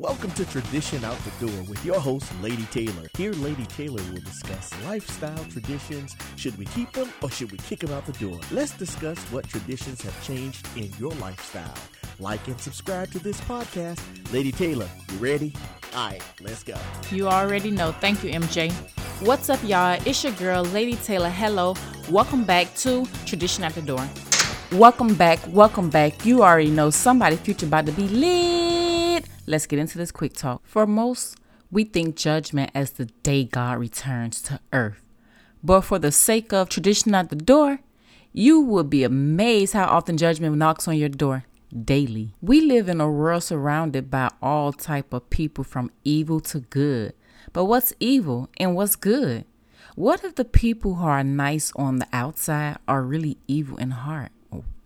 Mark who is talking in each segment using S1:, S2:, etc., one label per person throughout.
S1: Welcome to Tradition Out the Door with your host, Lady Taylor. Here, Lady Taylor will discuss lifestyle traditions. Should we keep them or should we kick them out the door? Let's discuss what traditions have changed in your lifestyle. Like and subscribe to this podcast. Lady Taylor, you ready? All right, let's go.
S2: You already know. Thank you, MJ. What's up, y'all? It's your girl, Lady Taylor. Hello. Welcome back to Tradition Out the Door. Welcome back. Welcome back. You already know somebody future about to be lit. Let's get into this quick talk. For most, we think judgment as the day God returns to earth. But for the sake of tradition out the door, you will be amazed how often judgment knocks on your door daily. We live in a world surrounded by all type of people from evil to good. But what's evil and what's good? What if the people who are nice on the outside are really evil in heart?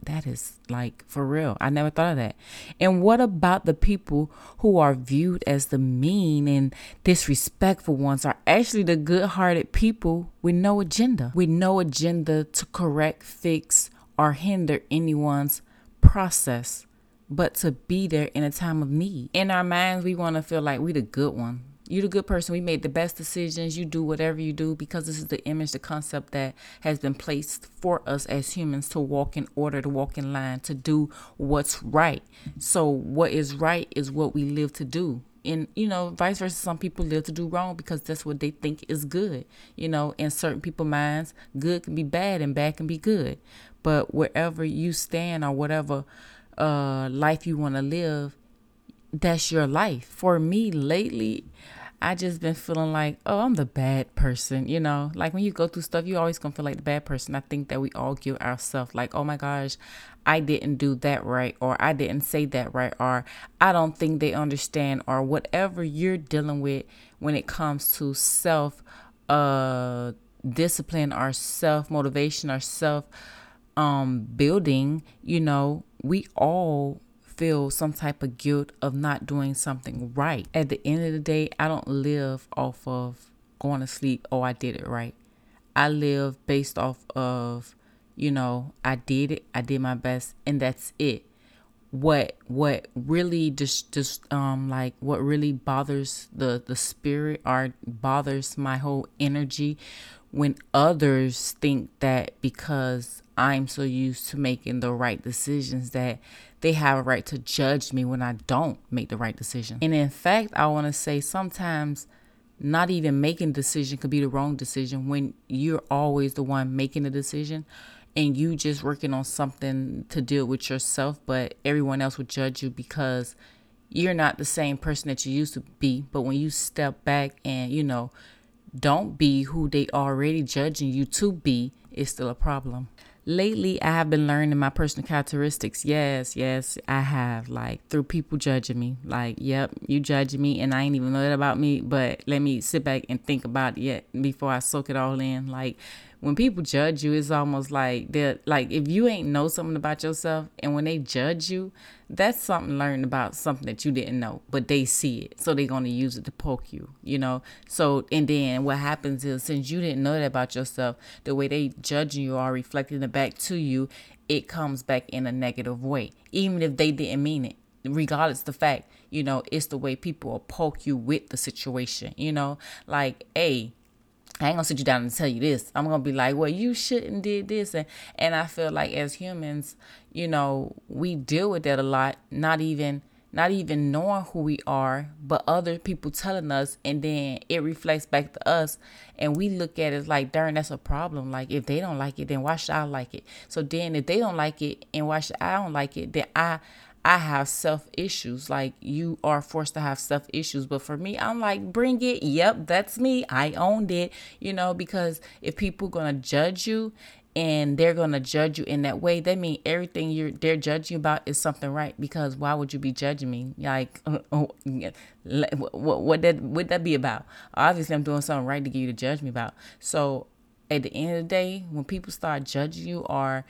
S2: That is like for real. I never thought of that. And what about the people who are viewed as the mean and disrespectful ones are actually the good hearted people with no agenda, with no agenda to correct, fix, or hinder anyone's process, but to be there in a time of need. In our minds, we want to feel like we're the good one. You're the good person. We made the best decisions. You do whatever you do because this is the image, the concept that has been placed for us as humans to walk in order, to walk in line, to do what's right. So, what is right is what we live to do. And, you know, vice versa, some people live to do wrong because that's what they think is good. You know, in certain people's minds, good can be bad and bad can be good. But wherever you stand or whatever uh, life you want to live, that's your life. For me, lately, I just been feeling like, oh, I'm the bad person, you know. Like when you go through stuff, you always gonna feel like the bad person. I think that we all give ourselves like, oh my gosh, I didn't do that right, or I didn't say that right, or I don't think they understand, or whatever you're dealing with when it comes to self uh discipline or self motivation or self um building, you know, we all feel some type of guilt of not doing something right. At the end of the day, I don't live off of going to sleep, oh, I did it right. I live based off of, you know, I did it, I did my best, and that's it. What what really just just um like what really bothers the the spirit or bothers my whole energy when others think that because I'm so used to making the right decisions that they have a right to judge me when I don't make the right decision. And in fact, I want to say sometimes not even making a decision could be the wrong decision when you're always the one making the decision and you just working on something to deal with yourself, but everyone else would judge you because you're not the same person that you used to be. But when you step back and, you know, don't be who they already judging you to be, it's still a problem lately I have been learning my personal characteristics. Yes, yes, I have. Like through people judging me. Like, yep, you judging me and I ain't even know that about me, but let me sit back and think about it yet before I soak it all in. Like when people judge you, it's almost like they're like if you ain't know something about yourself and when they judge you, that's something learned about something that you didn't know, but they see it. So they're gonna use it to poke you, you know. So and then what happens is since you didn't know that about yourself, the way they judge you are reflecting it back to you, it comes back in a negative way. Even if they didn't mean it regardless the fact you know it's the way people poke you with the situation you know like hey I ain't gonna sit you down and tell you this. I'm gonna be like, well, you shouldn't did this, and and I feel like as humans, you know, we deal with that a lot. Not even not even knowing who we are, but other people telling us, and then it reflects back to us, and we look at it like, darn, that's a problem. Like if they don't like it, then why should I like it? So then if they don't like it, and why should I don't like it? Then I I have self issues. Like you are forced to have self issues. But for me, I'm like, bring it. Yep, that's me. I owned it. You know, because if people gonna judge you and they're gonna judge you in that way, that means everything you're they're judging you about is something right. Because why would you be judging me? Like, what what that would that be about? Obviously, I'm doing something right to get you to judge me about. So at the end of the day, when people start judging you or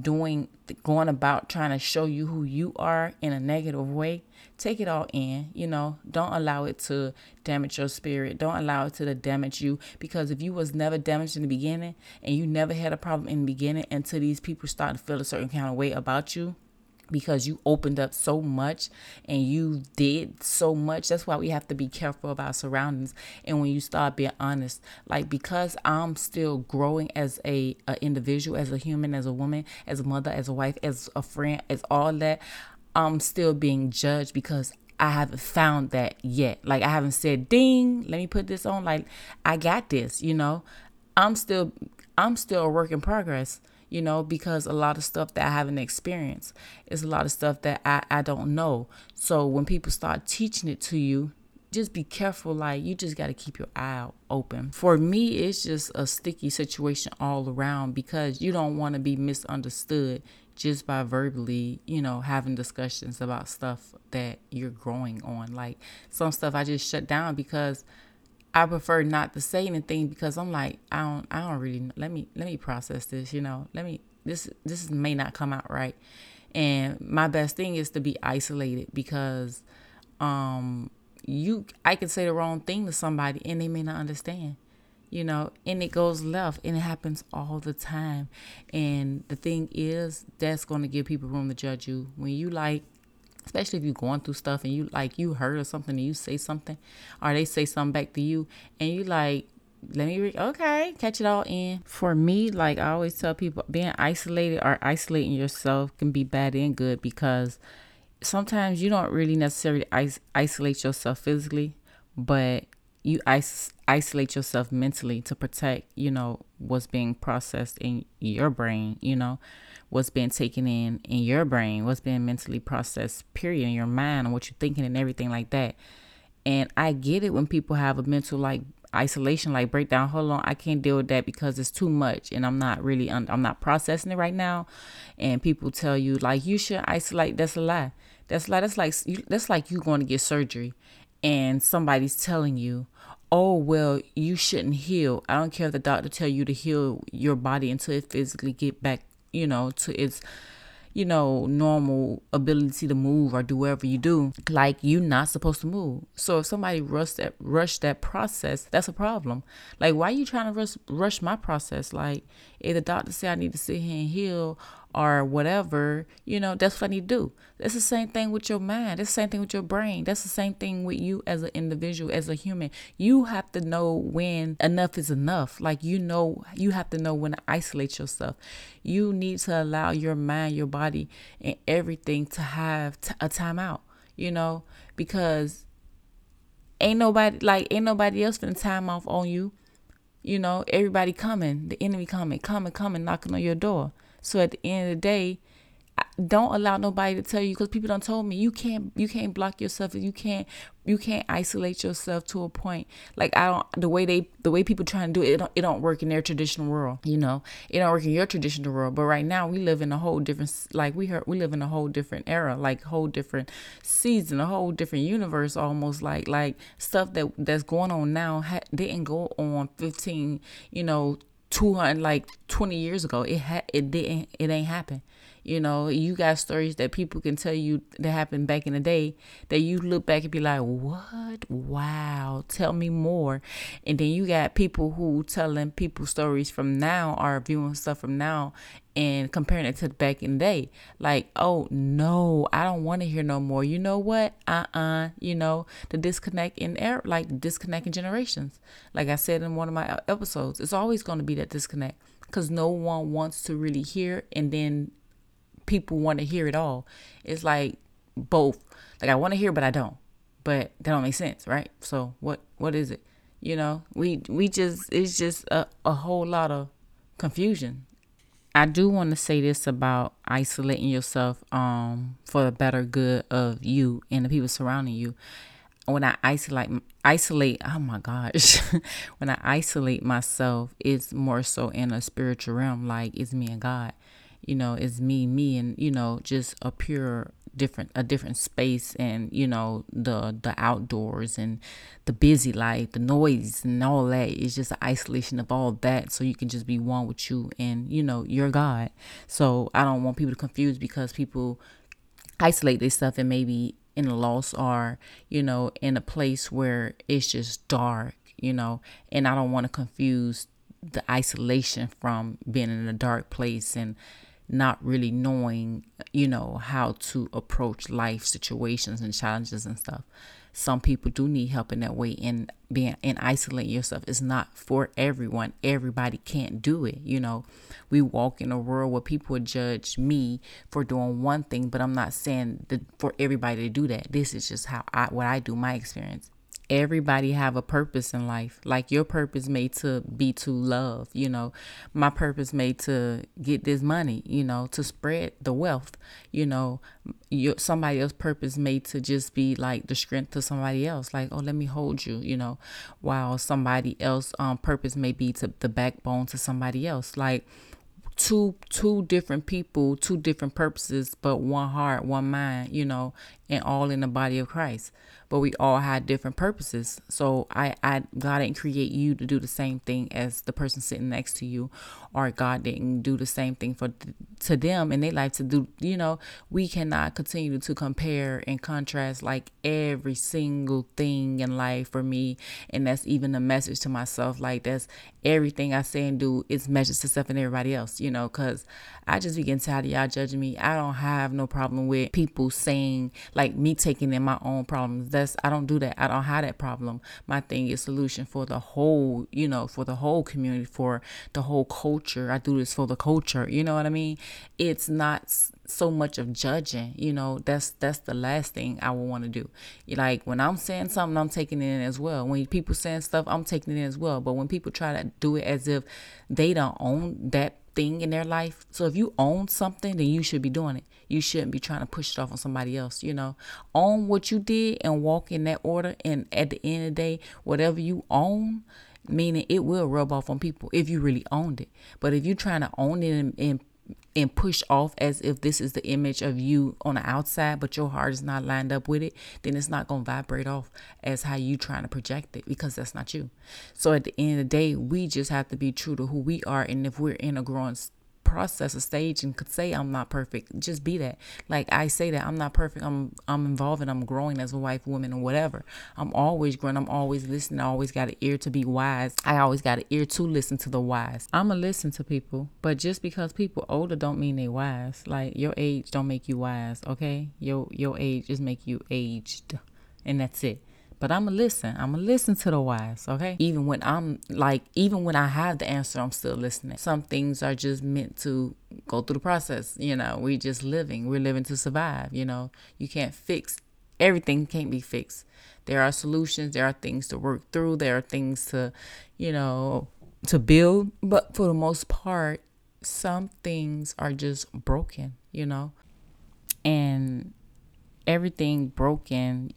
S2: doing going about trying to show you who you are in a negative way take it all in you know. Don't allow it to damage your spirit. Don't allow it to damage you. Because if you was never damaged in the beginning and you never had a problem in the beginning until these people start to feel a certain kind of way about you because you opened up so much and you did so much. That's why we have to be careful of our surroundings. And when you start being honest, like because I'm still growing as a, a individual, as a human, as a woman, as a mother, as a wife, as a friend, as all that, I'm still being judged because I haven't found that yet. Like I haven't said, "Ding, let me put this on." Like I got this, you know. I'm still I'm still a work in progress you know, because a lot of stuff that I haven't experienced is a lot of stuff that I, I don't know. So when people start teaching it to you, just be careful. Like, you just got to keep your eye open. For me, it's just a sticky situation all around because you don't want to be misunderstood just by verbally, you know, having discussions about stuff that you're growing on. Like, some stuff I just shut down because I prefer not to say anything because I'm like I don't I don't really let me let me process this you know let me this this may not come out right. And my best thing is to be isolated because um you I can say the wrong thing to somebody and they may not understand you know and it goes left and it happens all the time. And the thing is that's going to give people room to judge you. When you like especially if you're going through stuff and you like you heard or something and you say something or they say something back to you and you like let me read okay catch it all in. For me like i always tell people being isolated or isolating yourself can be bad and good because sometimes you don't really necessarily is- isolate yourself physically but you is- isolate yourself mentally to protect you know what's being processed in your brain you know what's being taken in in your brain, what's being mentally processed, period, in your mind, and what you're thinking and everything like that. And I get it when people have a mental like isolation, like breakdown. Hold on, I can't deal with that because it's too much, and I'm not really, un- I'm not processing it right now. And people tell you like you should isolate. That's a lie. That's like that's like that's like you going to get surgery, and somebody's telling you, oh well you shouldn't heal i don't care if the doctor tell you to heal your body until it physically get back you know, to its you know, normal ability to move or do whatever you do, like you're not supposed to move. So if somebody rush that rush that process, that's a problem. Like why are you trying to rush rush my process? Like if the doctor say I need to sit here and heal or whatever, you know, that's what I need to do. That's the same thing with your mind. That's the same thing with your brain. That's the same thing with you as an individual, as a human. You have to know when enough is enough. Like, you know, you have to know when to isolate yourself. You need to allow your mind, your body, and everything to have t- a timeout, you know, because ain't nobody, like, ain't nobody else finna time off on you. You know, everybody coming, the enemy coming, coming, coming, knocking on your door. So at the end of the day, don't allow nobody to tell you because people don't told me you can't you can't block yourself you can't you can't isolate yourself to a point. Like i don't the way they the way people trying to do it it don't, it don't work in their traditional world you know? It don't work in your traditional world. But right now we live in a whole different like we heard we live in a whole different era like whole different season a whole different universe almost like like stuff that that's going on now ha- didn't go on 15 you know 200 like 20 years ago it had it didn't it ain't happen you know you got stories that people can tell you that happened back in the day that you look back and be like what wow tell me more and then you got people who telling people stories from now or viewing stuff from now and comparing it to back in the day. Like, oh no, I don't want to hear no more. You know what? Uh uh-uh. uh You know, the disconnect in air, like disconnecting generations. Like I said in one of my episodes, it's always going to be that disconnect because no one wants to really hear, and then people want to hear it all. It's like both. Like I want to hear, but I don't. But that don't make sense, right? So what? What is it? You know, we we just it's just a, a whole lot of confusion I do want to say this about isolating yourself um, for the better good of you and the people surrounding you. When I isolate, isolate, oh my gosh, when I isolate myself, it's more so in a spiritual realm, like it's me and God. You know, it's me, me, and you know, just a pure different a different space and you know the the outdoors and the busy life the noise and all that. It's just isolation of all that. So you can just be one with you and you know your god. So i don't want people to confuse because people isolate this stuff and maybe in a loss or you know in a place where it's just dark you know. And i don't want to confuse the isolation from being in a dark place and not really knowing, you know, how to approach life situations and challenges and stuff. Some people do need help in that way and being and isolating yourself is not for everyone. Everybody can't do it. You know, we walk in a world where people judge me for doing one thing, but I'm not saying that for everybody to do that. This is just how I what I do, my experience everybody have a purpose in life. Like your purpose made to be to love you know. My purpose made to get this money you know to spread the wealth you know. Your somebody else's purpose made to just be like the strength to somebody else. Like oh let me hold you you know while somebody else um purpose may be to the backbone to somebody else. Like two two different people two different purposes but one heart one mind you know and all in the body of christ but we all had different purposes. So I, I God didn't create you to do the same thing as the person sitting next to you, or God didn't do the same thing for to them and they like to do. You know, we cannot continue to compare and contrast like every single thing in life for me, and that's even a message to myself. Like that's everything I say and do is message to stuff and everybody else. You know, because I just begin tired of y'all judging me. I don't have no problem with people saying like me taking in my own problems. That's I don't do that. I don't have that problem. My thing is solution for the whole, you know, for the whole community, for the whole culture. I do this for the culture. You know what I mean? It's not so much of judging you know that's that's the last thing i would want to do like when i'm saying something i'm taking it in as well when people saying stuff i'm taking it in as well but when people try to do it as if they don't own that thing in their life. So if you own something, then you should be doing it. You shouldn't be trying to push it off on somebody else, you know. Own what you did and walk in that order. And at the end of the day, whatever you own, meaning it will rub off on people if you really owned it. But if you're trying to own it and, and and push off as if this is the image of you on the outside, but your heart is not lined up with it, then it's not going to vibrate off as how you trying to project it because that's not you. So at the end of the day, we just have to be true to who we are. And if we're in a growing process a stage and could say I'm not perfect. Just be that. Like I say that I'm not perfect. I'm I'm involved and I'm growing as a wife, woman, or whatever. I'm always growing. I'm always listening. I always got an ear to be wise. I always got an ear to listen to the wise. I'ma listen to people, but just because people older don't mean they wise. Like your age don't make you wise. Okay, your your age just make you aged, and that's it. But I'm gonna listen. I'm gonna listen to the wise, okay? Even when I'm like, even when I have the answer, I'm still listening. Some things are just meant to go through the process. You know, we just living. We're living to survive. You know, you can't fix everything. Can't be fixed. There are solutions. There are things to work through. There are things to, you know, to build. But for the most part, some things are just broken. You know, and everything broken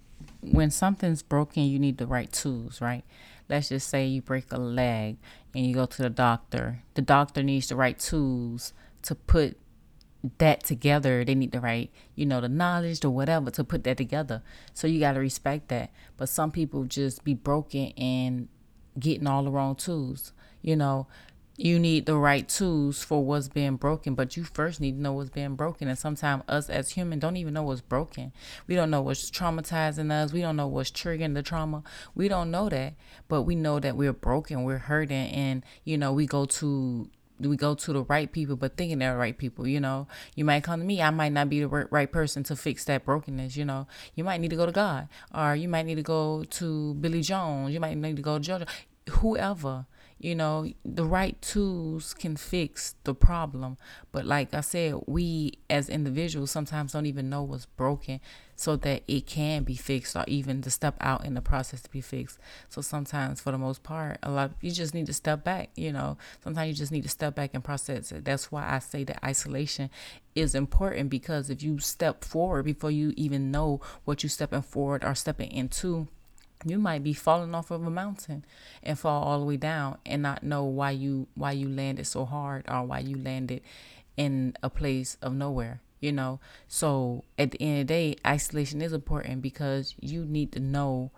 S2: when something's broken, you need the right tools, right? Let's just say you break a leg and you go to the doctor. The doctor needs the right tools to put that together. They need the right, you know, the knowledge or whatever to put that together. So you got to respect that. But some people just be broken and getting all the wrong tools. You know, you need the right tools for what's being broken but you first need to know what's being broken. And sometimes us as human don't even know what's broken. We don't know what's traumatizing us. We don't know what's triggering the trauma. We don't know that but we know that we're broken we're hurting and you know we go to we go to the right people but thinking they're the right people you know. You might come to me i might not be the right person to fix that brokenness you know. You might need to go to god or you might need to go to billy jones you might need to go to jojo whoever you know the right tools can fix the problem. But like i said we as individuals sometimes don't even know what's broken so that it can be fixed or even to step out in the process to be fixed. So sometimes for the most part a lot of, you just need to step back you know. Sometimes you just need to step back and process it. That's why i say that isolation is important because if you step forward before you even know what you're stepping forward or stepping into you might be falling off of a mountain and fall all the way down and not know why you why you landed so hard or why you landed in a place of nowhere you know? So at the end of the day isolation is important because you need to know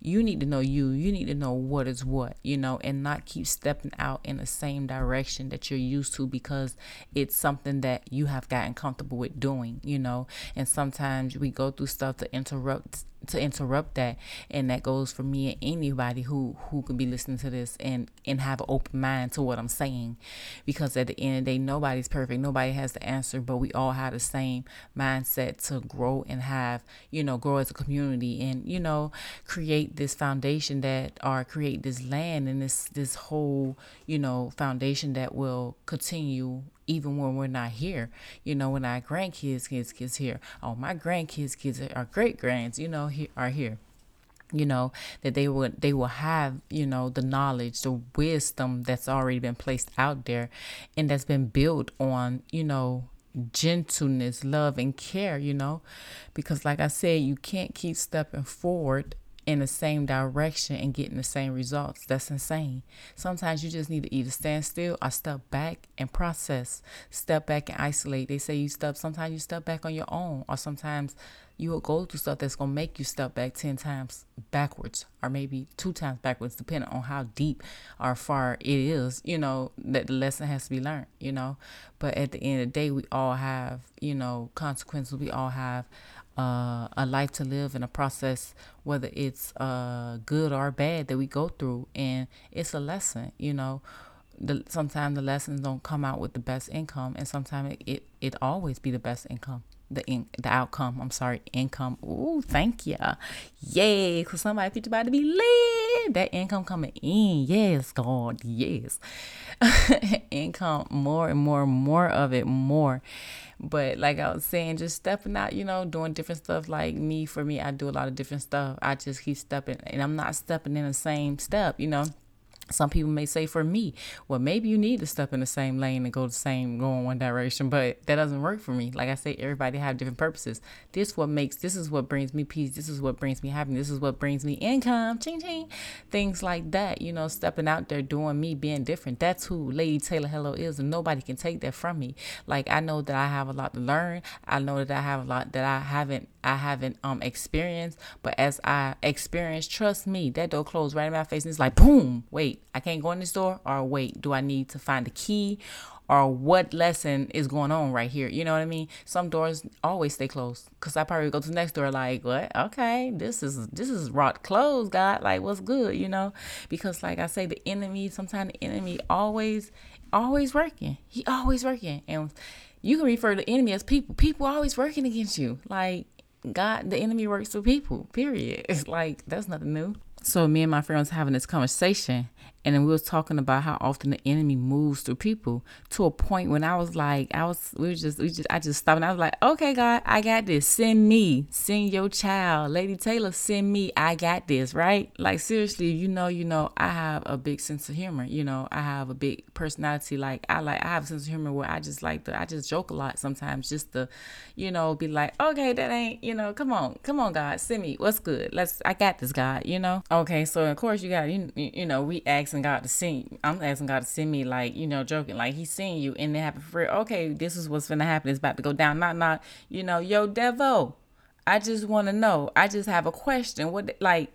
S2: you need to know you you need to know what is what you know and not keep stepping out in the same direction that you're used to because it's something that you have gotten comfortable with doing you know? And sometimes we go through stuff to interrupt to interrupt that. And that goes for me and anybody who who can be listening to this and and have an open mind to what i'm saying. Because at the end of the day nobody's perfect. Nobody has the answer but we all have the same mindset to grow and have you know grow as a community and you know create this foundation that or create this land and this this whole you know foundation that will continue even when we're not here. You know, when our grandkids, kids, kids here, oh, my grandkids, kids, our great grands, you know, are here you know that they will they will have you know the knowledge the wisdom that's already been placed out there and that's been built on you know gentleness love and care you know because like i said you can't keep stepping forward in the same direction and getting the same results. That's insane. Sometimes you just need to either stand still or step back and process. Step back and isolate. They say you step, sometimes you step back on your own, or sometimes you will go through stuff that's going to make you step back 10 times backwards, or maybe two times backwards, depending on how deep or far it is, you know, that the lesson has to be learned, you know. But at the end of the day, we all have, you know, consequences. We all have uh, a life to live and a process, whether it's uh, good or bad that we go through, and it's a lesson. You know, the, sometimes the lessons don't come out with the best income, and sometimes it, it it always be the best income. The in, the outcome. I'm sorry, income. Ooh, thank you. Yay, cause somebody teach about to be lit. That income coming in. Yes, God. Yes. income. More and more, and more of it. More. But like I was saying, just stepping out, you know, doing different stuff. Like me, for me, I do a lot of different stuff. I just keep stepping, and I'm not stepping in the same step, you know some people may say for me, well, maybe you need to step in the same lane and go the same, go in one direction, but that doesn't work for me. Like I say, everybody have different purposes. This what makes, this is what brings me peace. This is what brings me happiness. This is what brings me income, ching ching, things like that. You know, stepping out there, doing me, being different. That's who Lady Taylor Hello is, and nobody can take that from me. Like I know that I have a lot to learn. I know that I have a lot that I haven't, I haven't um experienced. But as I experience, trust me, that door closed right in my face, and it's like boom, wait wait, I can't go in this door, or wait, do I need to find a key, or what lesson is going on right here? You know what I mean? Some doors always stay closed because I probably go to the next door like, what? Okay, this is this is rot closed, God. Like, what's good? You know? Because like I say, the enemy. Sometimes the enemy always always working. He always working, and you can refer to the enemy as people. People always working against you. Like God, the enemy works for people. Period. It's like that's nothing new. So me and my friends having this conversation, and we was talking about how often the enemy moves through people to a point when I was like, I was, we were just, we just, I just stopped and I was like, okay, God, I got this. Send me, send your child, Lady Taylor, send me. I got this, right? Like seriously, you know, you know, I have a big sense of humor. You know, I have a big personality. Like I like, I have a sense of humor where I just like to, I just joke a lot sometimes, just to, you know, be like, okay, that ain't, you know, come on, come on, God, send me. What's good? Let's, I got this, God. You know. Okay, so of course you got, you, you know, we ask asking God to send. I'm asking God to send me, like you know, joking, like He's seeing you, and it happened for real. Okay, this is what's gonna happen. It's about to go down. Not, not, you know, yo, Devo. I just want to know. I just have a question. What, like,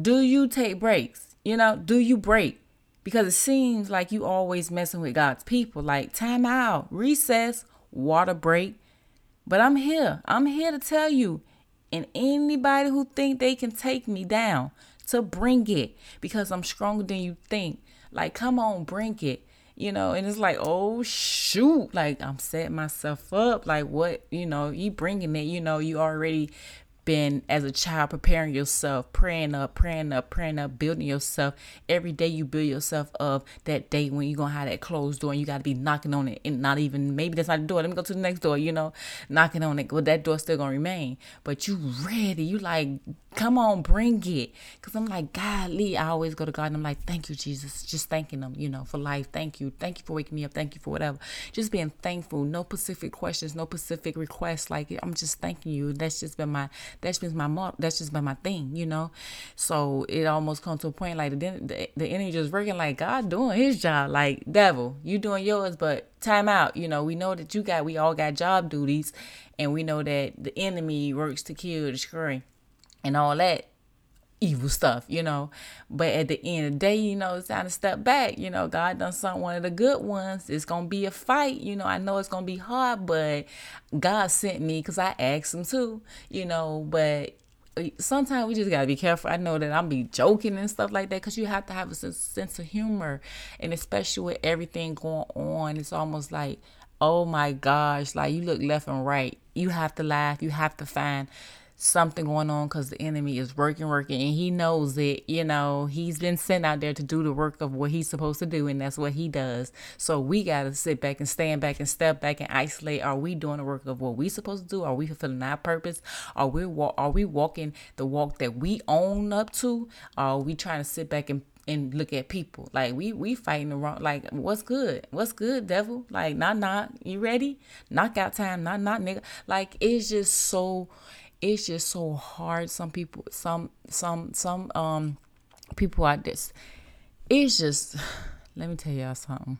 S2: do you take breaks? You know, do you break? Because it seems like you always messing with God's people. Like time out, recess, water break. But I'm here. I'm here to tell you, and anybody who think they can take me down, to bring it because I'm stronger than you think. Like, come on, bring it. You know, and it's like, oh shoot, like I'm setting myself up. Like, what, you know, you bringing it, you know, you already been as a child preparing yourself, praying up, praying up, praying up, building yourself. Every day you build yourself up that day when you're gonna have that closed door and you gotta be knocking on it and not even maybe that's not the door. Let me go to the next door, you know, knocking on it. Well, that door still gonna remain. But you ready, you like Come on, bring it. Because I'm like, Lee. I always go to God and I'm like, thank you, Jesus. Just thanking Him, you know, for life. Thank you. Thank you for waking me up. Thank you for whatever. Just being thankful. No specific questions, no specific requests. Like, I'm just thanking you. That's just been my, that's been my, that's just been my thing, you know? So it almost comes to a point like the, the, the enemy just working like God doing his job. Like, devil, you doing yours, but time out. You know, we know that you got, we all got job duties and we know that the enemy works to kill, destroy and all that evil stuff, you know. But at the end of the day, you know, it's time to step back. You know, God done some one of the good ones. It's gonna be a fight. You know, I know it's gonna be hard, but God sent me because I asked him to, you know, but uh, sometimes we just gotta be careful. I know that I'm be joking and stuff like that because you have to have a sense, sense of humor, and especially with everything going on, it's almost like, oh my gosh, like you look left and right, you have to laugh, you have to find something going on because the enemy is working, working, and he knows it. You know, he's been sent out there to do the work of what he's supposed to do, and that's what he does. So we got to sit back and stand back and step back and isolate. Are we doing the work of what we supposed to do? Are we fulfilling our purpose? Are we are we walking the walk that we own up to? Are we trying to sit back and and look at people like we we fighting the wrong like what's good what's good devil like not not you ready knockout time not not nigga like it's just so it's just so hard. Some people, some, some, some, um, people are this. It's just, let me tell y'all something.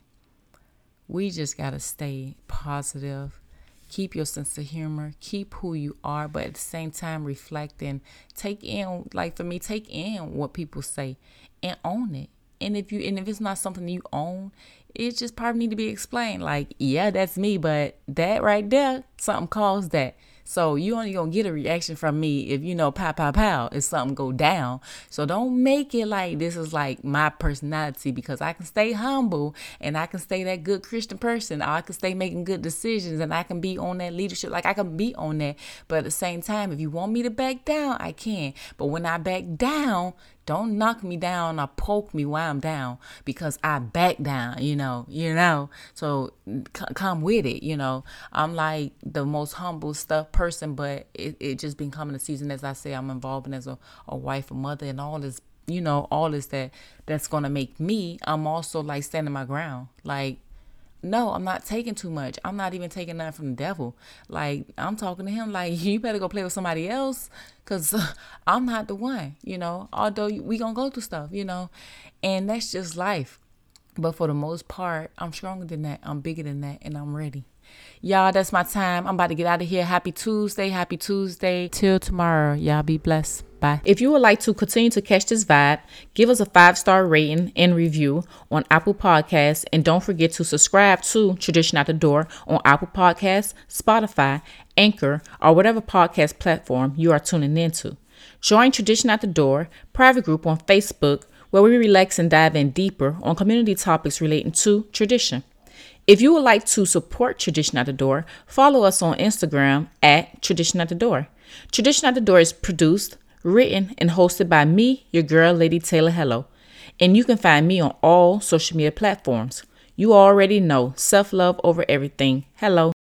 S2: We just gotta stay positive. Keep your sense of humor. Keep who you are, but at the same time, reflect and take in, like for me, take in what people say and own it. And if you and if it's not something you own, it just probably need to be explained. Like, yeah, that's me, but that right there, something caused that. So you only gonna get a reaction from me if you know pow pow pow if something go down. So don't make it like this is like my personality because I can stay humble and I can stay that good Christian person. I can stay making good decisions and I can be on that leadership. Like I can be on that. But at the same time, if you want me to back down, I can. But when I back down, don't knock me down or poke me while I'm down because I back down, you know, you know. So c- come with it, you know. I'm like the most humble stuff person, but it, it just been coming a season as I say I'm involved in as a, a wife, a mother, and all this, you know, all this that that's gonna make me. I'm also like standing my ground, like no, I'm not taking too much. I'm not even taking nothing from the devil. Like, I'm talking to him like, you better go play with somebody else because I'm not the one, you know, although we going to go through stuff, you know, and that's just life. But for the most part, I'm stronger than that. I'm bigger than that, and I'm ready. Y'all, that's my time. I'm about to get out of here. Happy Tuesday. Happy Tuesday. Till tomorrow. Y'all be blessed. Bye. If you would like to continue to catch this vibe, give us a five star rating and review on Apple Podcasts. And don't forget to subscribe to Tradition Out the Door on Apple Podcasts, Spotify, Anchor, or whatever podcast platform you are tuning into. Join Tradition Out the Door private group on Facebook where we relax and dive in deeper on community topics relating to tradition. If you would like to support Tradition at the Door, follow us on Instagram at Tradition at the Door. Tradition at the Door is produced, written, and hosted by me, your girl, Lady Taylor Hello. And you can find me on all social media platforms. You already know self love over everything. Hello.